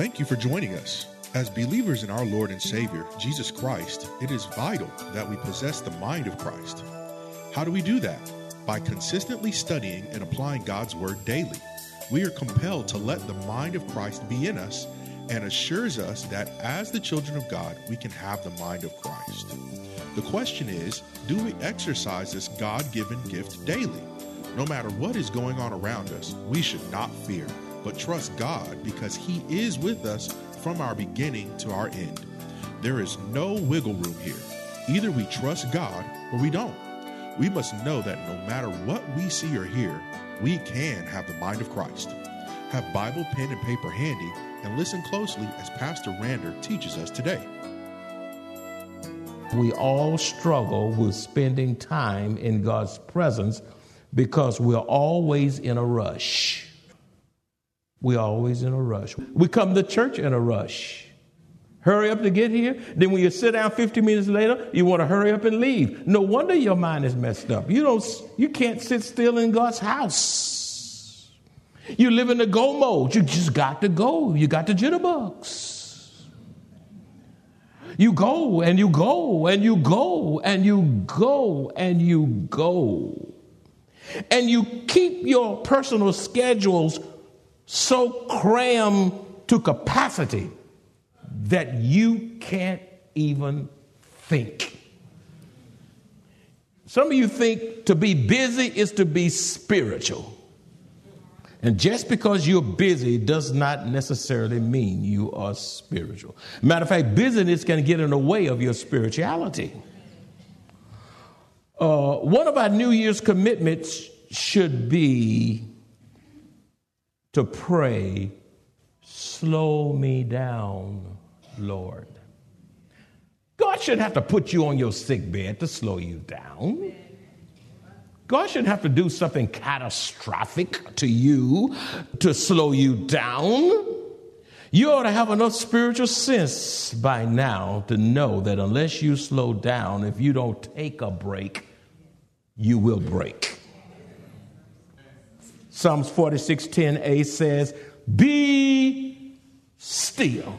Thank you for joining us. As believers in our Lord and Savior, Jesus Christ, it is vital that we possess the mind of Christ. How do we do that? By consistently studying and applying God's Word daily. We are compelled to let the mind of Christ be in us and assures us that as the children of God, we can have the mind of Christ. The question is do we exercise this God given gift daily? No matter what is going on around us, we should not fear, but trust God because He is with us from our beginning to our end. There is no wiggle room here. Either we trust God or we don't. We must know that no matter what we see or hear, we can have the mind of Christ. Have Bible, pen, and paper handy and listen closely as Pastor Rander teaches us today. We all struggle with spending time in God's presence because we're always in a rush. We're always in a rush. We come to church in a rush. Hurry up to get here. Then when you sit down 50 minutes later, you want to hurry up and leave. No wonder your mind is messed up. You don't you can't sit still in God's house. You live in the go mode. You just got to go. You got the jitterbugs. You go and you go and you go and you go and you go. And you keep your personal schedules so crammed to capacity that you can't even think. Some of you think to be busy is to be spiritual. And just because you're busy does not necessarily mean you are spiritual. Matter of fact, busyness can get in the way of your spirituality. Uh, one of our New Year's commitments should be to pray, slow me down, Lord. God shouldn't have to put you on your sick bed to slow you down. God shouldn't have to do something catastrophic to you to slow you down. You ought to have enough spiritual sense by now to know that unless you slow down, if you don't take a break, you will break. Psalms 46:10a says, "Be still."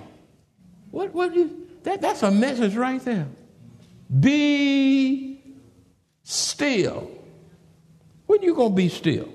What what you that, that's a message right there. Be still. When you gonna be still?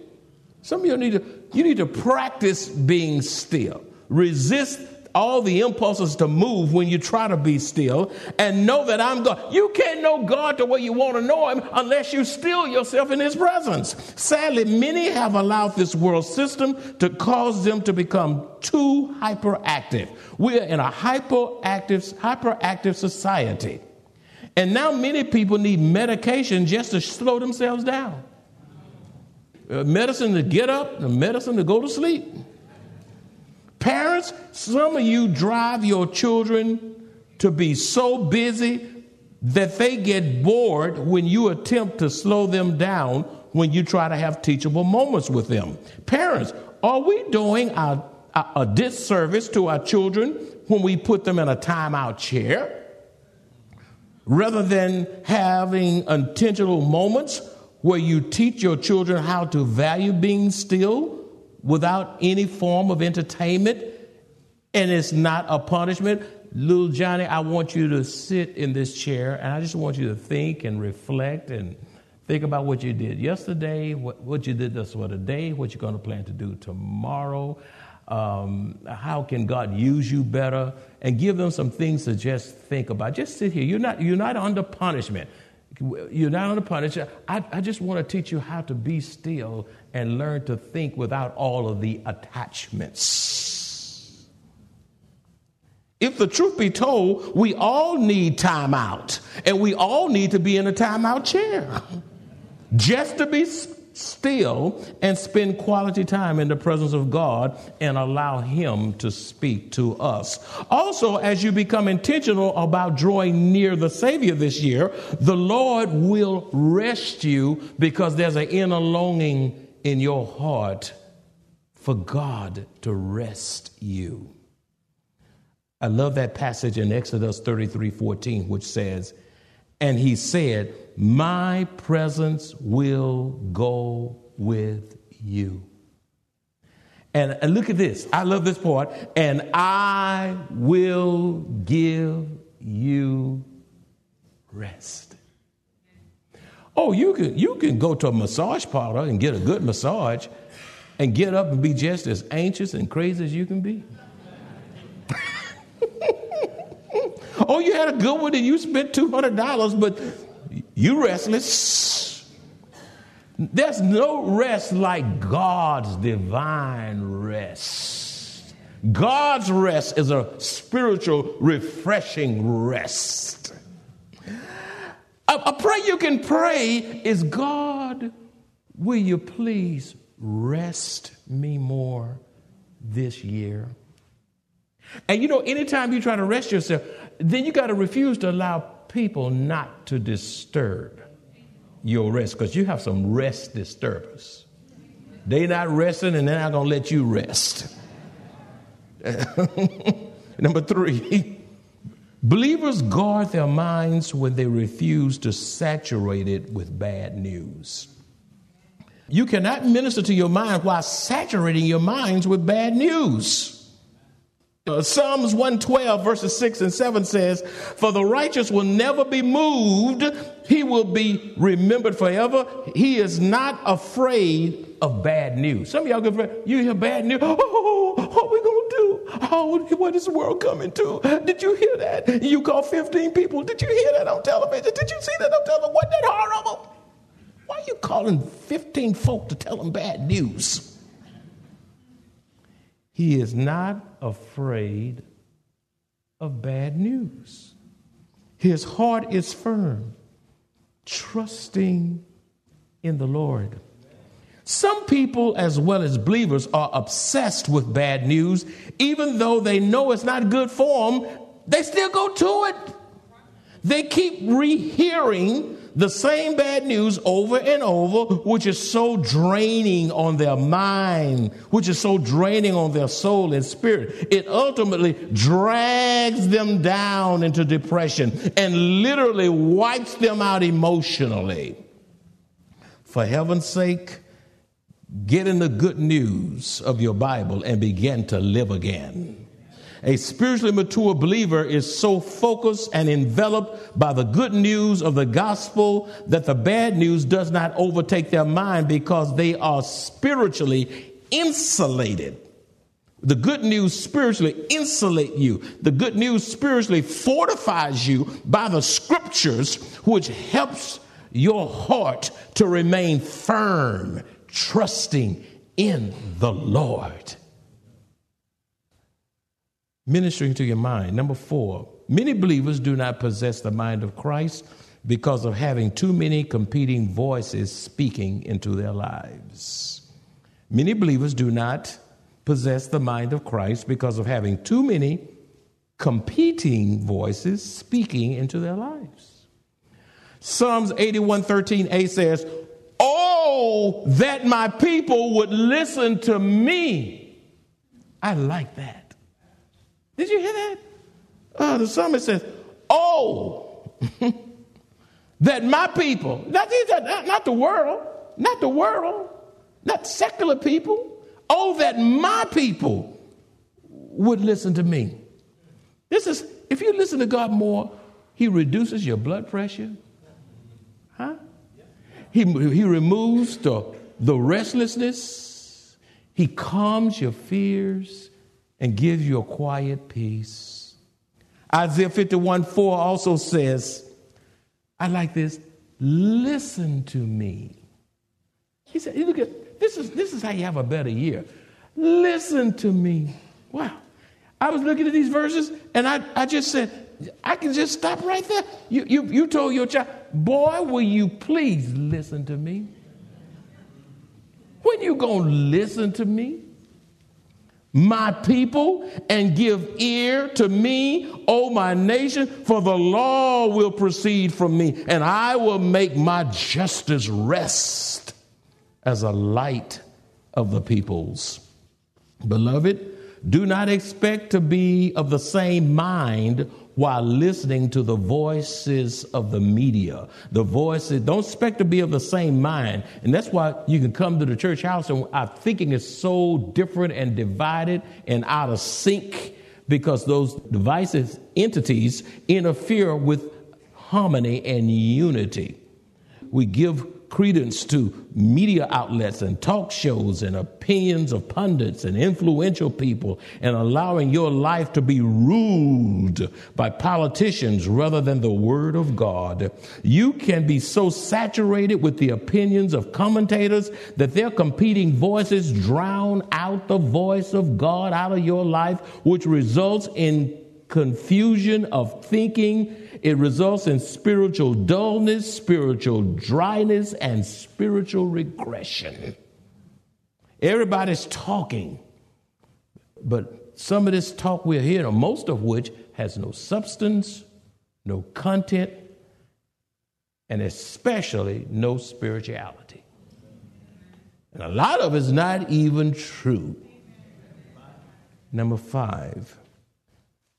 Some of you need to you need to practice being still. Resist all the impulses to move when you try to be still and know that I'm God. You can't know God the way you want to know Him unless you still yourself in His presence. Sadly, many have allowed this world system to cause them to become too hyperactive. We are in a hyperactive, hyperactive society. And now many people need medication just to slow themselves down. Uh, medicine to get up, and medicine to go to sleep. Parents, some of you drive your children to be so busy that they get bored when you attempt to slow them down when you try to have teachable moments with them. Parents, are we doing a, a, a disservice to our children when we put them in a timeout chair rather than having intentional moments where you teach your children how to value being still without any form of entertainment and it's not a punishment. Little Johnny, I want you to sit in this chair and I just want you to think and reflect and think about what you did yesterday, what, what you did this for today, what you're going to plan to do tomorrow. Um, how can God use you better? And give them some things to just think about. Just sit here. You're not, you're not under punishment. You're not under punishment. I, I just want to teach you how to be still and learn to think without all of the attachments. If the truth be told, we all need time out, and we all need to be in a timeout chair just to be still and spend quality time in the presence of God and allow Him to speak to us. Also, as you become intentional about drawing near the Savior this year, the Lord will rest you because there's an inner longing in your heart for God to rest you. I love that passage in Exodus 33 14, which says, And he said, My presence will go with you. And, and look at this. I love this part. And I will give you rest. Oh, you can, you can go to a massage parlor and get a good massage and get up and be just as anxious and crazy as you can be. oh, you had a good one and you spent $200, but you restless. There's no rest like God's divine rest. God's rest is a spiritual, refreshing rest. A, prayer you can pray is God, will you please rest me more this year? And you know, anytime you try to rest yourself, then you got to refuse to allow people not to disturb your rest because you have some rest disturbers. They're not resting and they're not going to let you rest. Number three, believers guard their minds when they refuse to saturate it with bad news. You cannot minister to your mind while saturating your minds with bad news. Uh, Psalms 112, verses 6 and 7 says, For the righteous will never be moved, he will be remembered forever. He is not afraid of bad news. Some of y'all get you hear bad news. Oh, oh, oh, oh what are we to do? Oh, what is the world coming to? Did you hear that? You call 15 people. Did you hear that on television? Did you see that on television? Wasn't that horrible? Why are you calling 15 folk to tell them bad news? He is not afraid of bad news. His heart is firm, trusting in the Lord. Some people, as well as believers, are obsessed with bad news. Even though they know it's not good for them, they still go to it. They keep rehearing the same bad news over and over, which is so draining on their mind, which is so draining on their soul and spirit. It ultimately drags them down into depression and literally wipes them out emotionally. For heaven's sake, get in the good news of your Bible and begin to live again. A spiritually mature believer is so focused and enveloped by the good news of the gospel that the bad news does not overtake their mind because they are spiritually insulated. The good news spiritually insulate you. The good news spiritually fortifies you by the scriptures, which helps your heart to remain firm, trusting in the Lord ministering to your mind. Number four, many believers do not possess the mind of Christ because of having too many competing voices speaking into their lives. Many believers do not possess the mind of Christ because of having too many competing voices speaking into their lives. Psalms 81:13a says, "Oh, that my people would listen to me." I like that. Did you hear that? Uh, the psalmist says, Oh, that my people, not, not the world, not the world, not secular people, oh, that my people would listen to me. This is, if you listen to God more, He reduces your blood pressure. Huh? He, he removes the, the restlessness. He calms your fears and gives you a quiet peace. Isaiah 51 4 also says, I like this, listen to me. He said, look at this is this is how you have a better year. Listen to me. Wow. I was looking at these verses and I, I just said, I can just stop right there. You, you, you told your child, boy, will you please listen to me? When you to listen to me? My people, and give ear to me, O my nation, for the law will proceed from me, and I will make my justice rest as a light of the peoples. Beloved, do not expect to be of the same mind while listening to the voices of the media. The voices, don't expect to be of the same mind. And that's why you can come to the church house and our thinking is so different and divided and out of sync because those divisive entities interfere with harmony and unity. We give credence to media outlets and talk shows and opinions of pundits and influential people and allowing your life to be ruled by politicians rather than the Word of God. You can be so saturated with the opinions of commentators that their competing voices drown out the voice of God out of your life, which results in confusion of thinking it results in spiritual dullness, spiritual dryness, and spiritual regression. Everybody's talking, but some of this talk we're hearing, most of which has no substance, no content, and especially no spirituality. And a lot of it's not even true. Number five,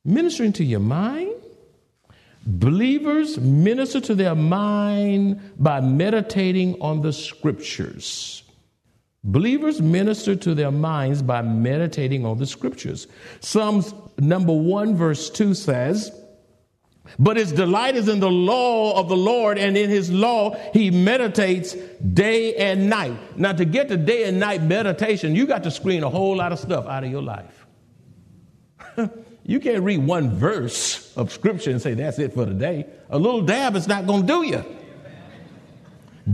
ministering to your mind Believers minister to their mind by meditating on the scriptures. Believers minister to their minds by meditating on the scriptures. Psalms number 1, verse 2 says, But his delight is in the law of the Lord, and in his law he meditates day and night. Now, to get to day and night meditation, you got to screen a whole lot of stuff out of your life. You can't read one verse of scripture and say that's it for today. A little dab is not going to do you.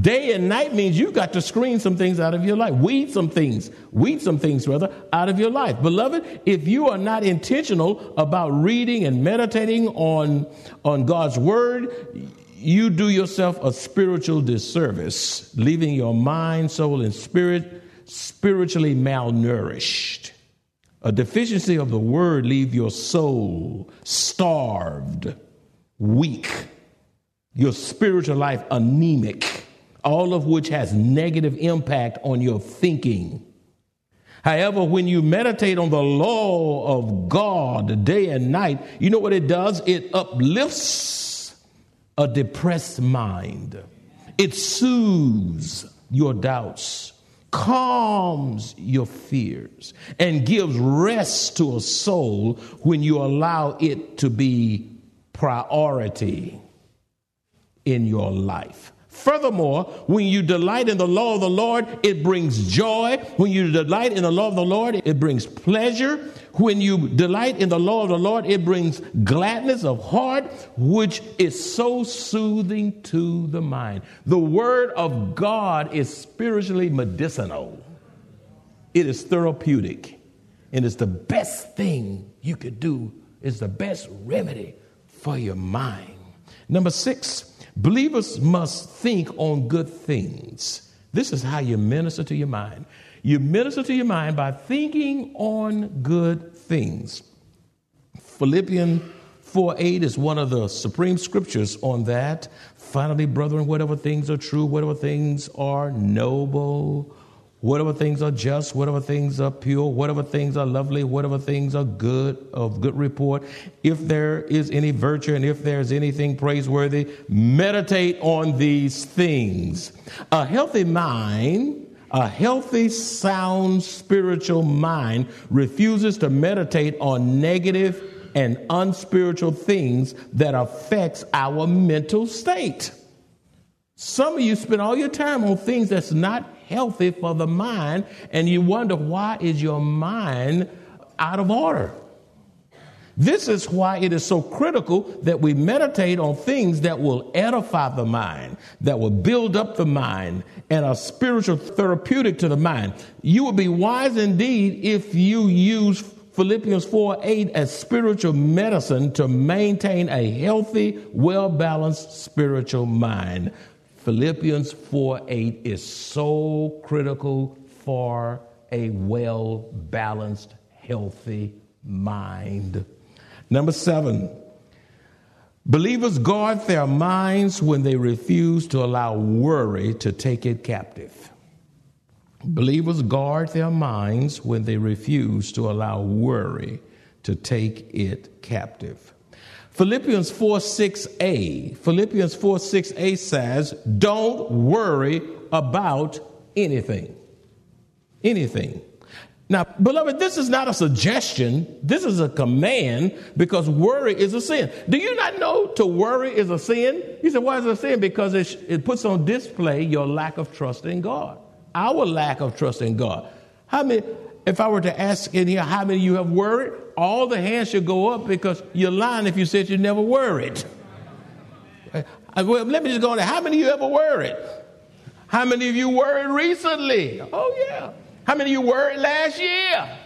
Day and night means you've got to screen some things out of your life, weed some things, weed some things rather out of your life. Beloved, if you are not intentional about reading and meditating on, on God's word, you do yourself a spiritual disservice, leaving your mind, soul, and spirit spiritually malnourished. A deficiency of the word leave your soul starved, weak, your spiritual life anemic, all of which has negative impact on your thinking. However, when you meditate on the law of God day and night, you know what it does? It uplifts a depressed mind. It soothes your doubts calms your fears and gives rest to a soul when you allow it to be priority in your life. Furthermore, when you delight in the law of the Lord, it brings joy. When you delight in the law of the Lord, it brings pleasure. When you delight in the law of the Lord, it brings gladness of heart, which is so soothing to the mind. The word of God is spiritually medicinal, it is therapeutic, and it's the best thing you could do, it's the best remedy for your mind. Number six, Believers must think on good things. This is how you minister to your mind. You minister to your mind by thinking on good things. Philippians 4 8 is one of the supreme scriptures on that. Finally, brethren, whatever things are true, whatever things are noble, whatever things are just, whatever things are pure, whatever things are lovely, whatever things are good, of good report, if there is any virtue and if there's anything praiseworthy, meditate on these things. A healthy mind a healthy, sound spiritual mind refuses to meditate on negative and unspiritual things that affects our mental state. Some of you spend all your time on things that's not healthy for the mind, and you wonder why is your mind out of order? This is why it is so critical that we meditate on things that will edify the mind, that will build up the mind, and are spiritual therapeutic to the mind. You would be wise indeed if you use Philippians 4 8 as spiritual medicine to maintain a healthy, well balanced spiritual mind. Philippians 4 8 is so critical for a well balanced, healthy mind. Number seven, believers guard their minds when they refuse to allow worry to take it captive. Believers guard their minds when they refuse to allow worry to take it captive. Philippians 4 6a. Philippians 4 6a says, Don't worry about anything. Anything. Now, beloved, this is not a suggestion. This is a command because worry is a sin. Do you not know to worry is a sin? You said, why is it a sin? Because it, it puts on display your lack of trust in God our lack of trust in God. How many, if I were to ask in here, how many you have worried? All the hands should go up because you're lying if you said you never worried. Uh, well, let me just go on. How many of you ever worried? How many of you worried recently? Oh, yeah. How many of you worried last year?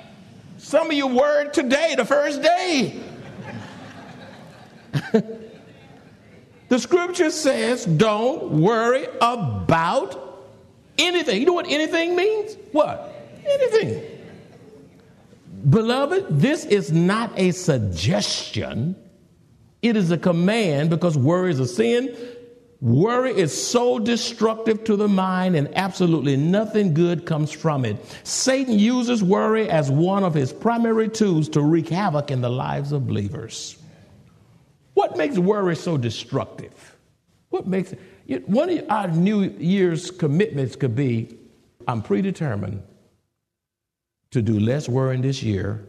Some of you worried today, the first day. the scripture says, don't worry about Anything. You know what anything means? What? Anything. Beloved, this is not a suggestion. It is a command because worry is a sin. Worry is so destructive to the mind, and absolutely nothing good comes from it. Satan uses worry as one of his primary tools to wreak havoc in the lives of believers. What makes worry so destructive? What makes it? One of our New Year's commitments could be I'm predetermined to do less worrying this year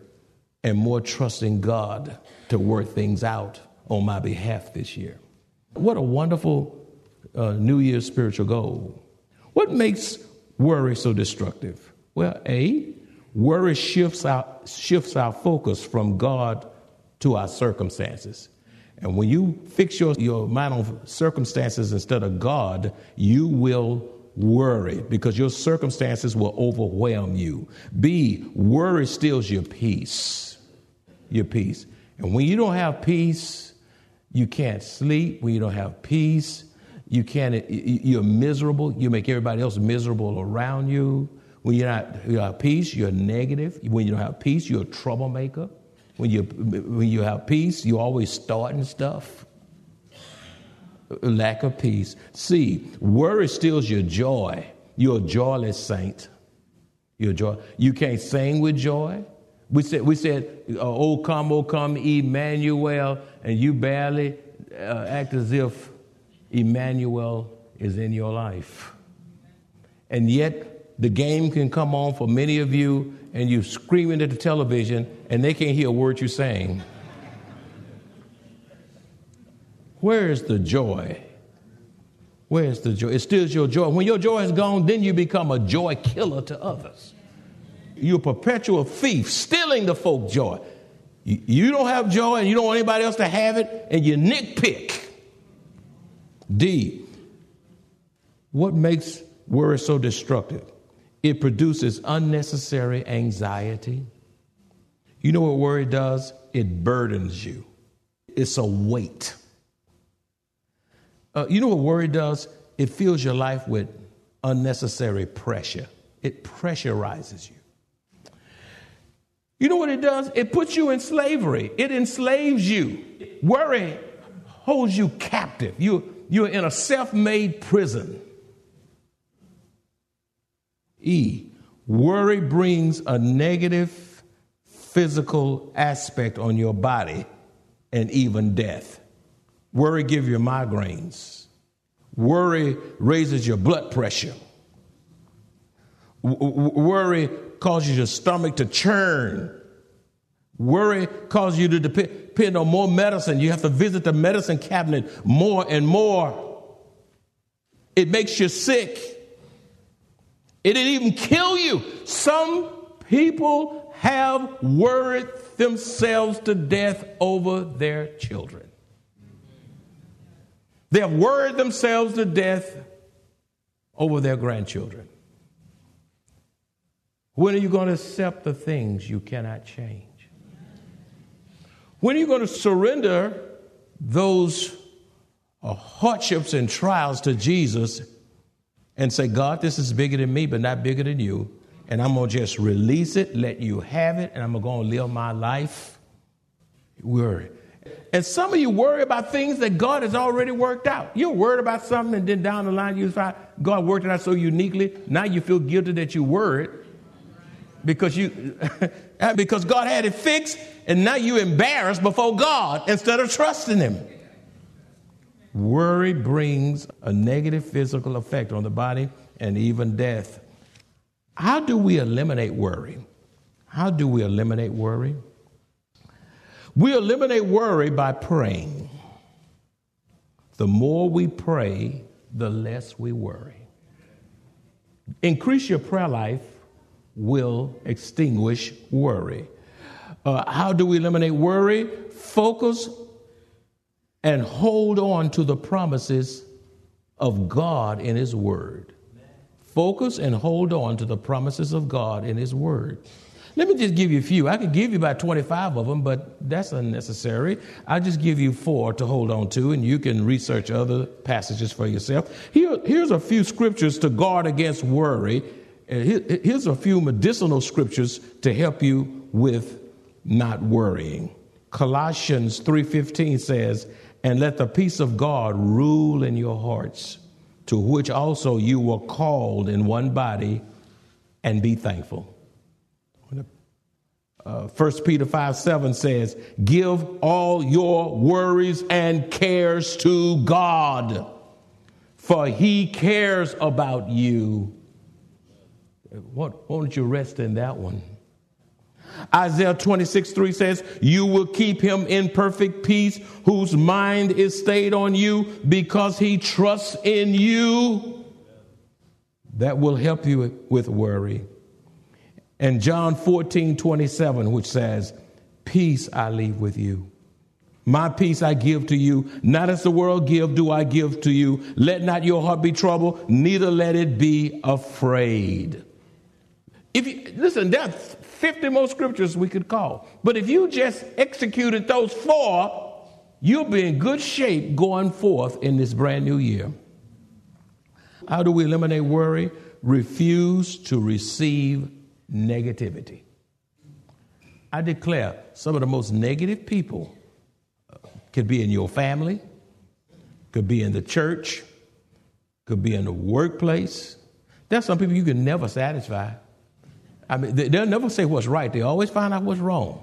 and more trusting God to work things out on my behalf this year. What a wonderful uh, New Year's spiritual goal. What makes worry so destructive? Well, A, worry shifts our, shifts our focus from God to our circumstances. And when you fix your, your mind on circumstances instead of God, you will worry because your circumstances will overwhelm you. B, worry steals your peace. Your peace. And when you don't have peace, you can't sleep. When you don't have peace, you can't, you're miserable. You make everybody else miserable around you. When you're not, you have peace, you're negative. When you don't have peace, you're a troublemaker. When you, when you have peace, you're always starting stuff. Lack of peace. See, worry steals your joy. You're a joyless saint. You're joy. You can't sing with joy. We said, we said, oh come, oh come, Emmanuel, and you barely uh, act as if Emmanuel is in your life. And yet, the game can come on for many of you, and you're screaming at the television and they can't hear a word you're saying. Where is the joy? Where is the joy? It steals your joy. When your joy is gone, then you become a joy killer to others. You're a perpetual thief, stealing the folk joy. You don't have joy and you don't want anybody else to have it, and you nitpick. D. What makes worry so destructive? It produces unnecessary anxiety. You know what worry does? It burdens you, it's a weight. Uh, you know what worry does? It fills your life with unnecessary pressure, it pressurizes you. You know what it does? It puts you in slavery, it enslaves you. Worry holds you captive. You, you're in a self made prison. E. Worry brings a negative physical aspect on your body and even death. Worry gives you migraines. Worry raises your blood pressure. W- worry causes your stomach to churn. Worry causes you to depend on more medicine. You have to visit the medicine cabinet more and more. It makes you sick. It didn't even kill you. Some people have worried themselves to death over their children. They have worried themselves to death over their grandchildren. When are you going to accept the things you cannot change? When are you going to surrender those uh, hardships and trials to Jesus and say, God, this is bigger than me, but not bigger than you. And I'm going to just release it, let you have it, and I'm going to live my life. Worry. And some of you worry about things that God has already worked out. You're worried about something, and then down the line you find God worked it out so uniquely. Now you feel guilty that you worried because you eh, because God had it fixed, and now you're embarrassed before God instead of trusting Him. Worry brings a negative physical effect on the body and even death. How do we eliminate worry? How do we eliminate worry? We eliminate worry by praying. The more we pray, the less we worry. Increase your prayer life will extinguish worry. Uh, how do we eliminate worry? Focus and hold on to the promises of God in His Word. Focus and hold on to the promises of God in His Word. Let me just give you a few. I could give you about 25 of them, but that's unnecessary. I'll just give you four to hold on to, and you can research other passages for yourself. Here, here's a few scriptures to guard against worry. Here's a few medicinal scriptures to help you with not worrying. Colossians 3:15 says, and let the peace of God rule in your hearts, to which also you were called in one body, and be thankful. Uh, 1 Peter 5 7 says, Give all your worries and cares to God, for he cares about you. What, why don't you rest in that one? Isaiah 26, 3 says, You will keep him in perfect peace, whose mind is stayed on you because he trusts in you. That will help you with worry. And John 14, 27, which says, Peace I leave with you. My peace I give to you, not as the world give, do I give to you. Let not your heart be troubled, neither let it be afraid. If you listen, that's 50 more scriptures we could call. But if you just executed those four, you'll be in good shape going forth in this brand new year. How do we eliminate worry? Refuse to receive negativity. I declare some of the most negative people uh, could be in your family, could be in the church, could be in the workplace. There's some people you can never satisfy. I mean, they'll never say what's right. They always find out what's wrong.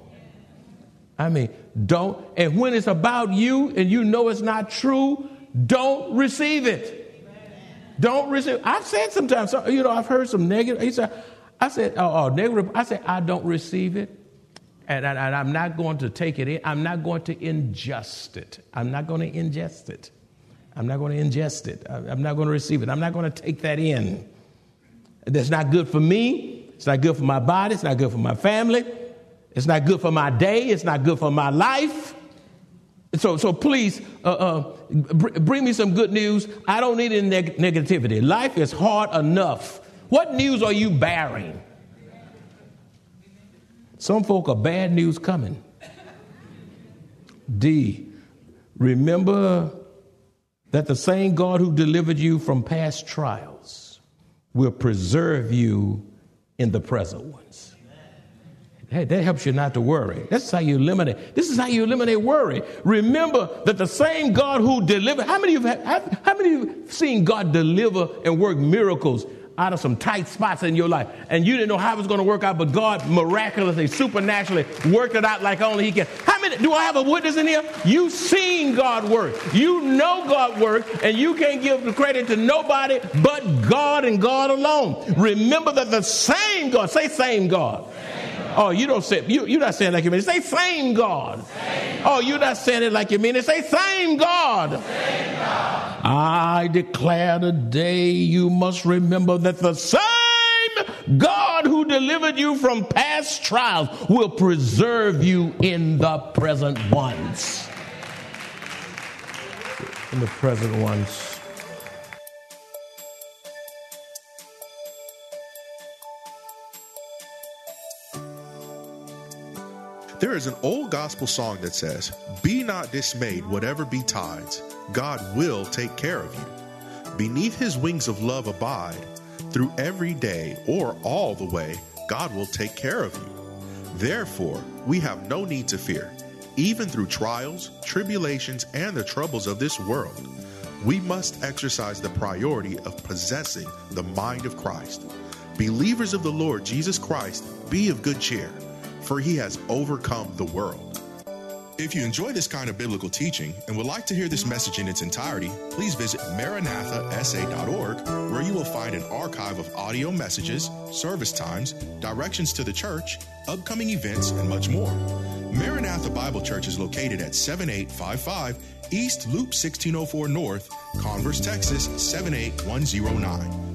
I mean, don't, and when it's about you and you know it's not true, don't receive it. Don't receive. I've said sometimes, you know, I've heard some negative. He said, I said, oh, oh negative. I said, I don't receive it. And, and, and I'm not going to take it in. I'm not going to ingest it. I'm not going to ingest it. I'm not going to ingest it. I'm not going to receive it. I'm not going to take that in. That's not good for me. It's not good for my body. It's not good for my family. It's not good for my day. It's not good for my life. So, so please uh, uh, br- bring me some good news. I don't need any neg- negativity. Life is hard enough. What news are you bearing? Some folk are bad news coming. D, remember that the same God who delivered you from past trials will preserve you in the present ones. Hey, that helps you not to worry. That's how you eliminate. This is how you eliminate worry. Remember that the same God who delivered. How many of you have, how many of you have seen God deliver and work miracles out of some tight spots in your life. And you didn't know how it was going to work out, but God miraculously, supernaturally worked it out like only He can. How many, do I have a witness in here? You've seen God work. You know God work, and you can't give the credit to nobody but God and God alone. Remember that the same God, say same God. Oh, you don't say you, you're not saying like you mean it. Say same God. Same. Oh, you're not saying it like you mean it. Say same God. Same God. I declare today you must remember that the same God who delivered you from past trials will preserve you in the present ones. In the present ones. There is an old gospel song that says, Be not dismayed, whatever betides, God will take care of you. Beneath his wings of love abide, through every day or all the way, God will take care of you. Therefore, we have no need to fear, even through trials, tribulations, and the troubles of this world. We must exercise the priority of possessing the mind of Christ. Believers of the Lord Jesus Christ, be of good cheer, for he has overcome the world. If you enjoy this kind of biblical teaching and would like to hear this message in its entirety, please visit maranathasa.org, where you will find an archive of audio messages, service times, directions to the church, upcoming events, and much more. Maranatha Bible Church is located at 7855 East Loop 1604 North, Converse, Texas 78109.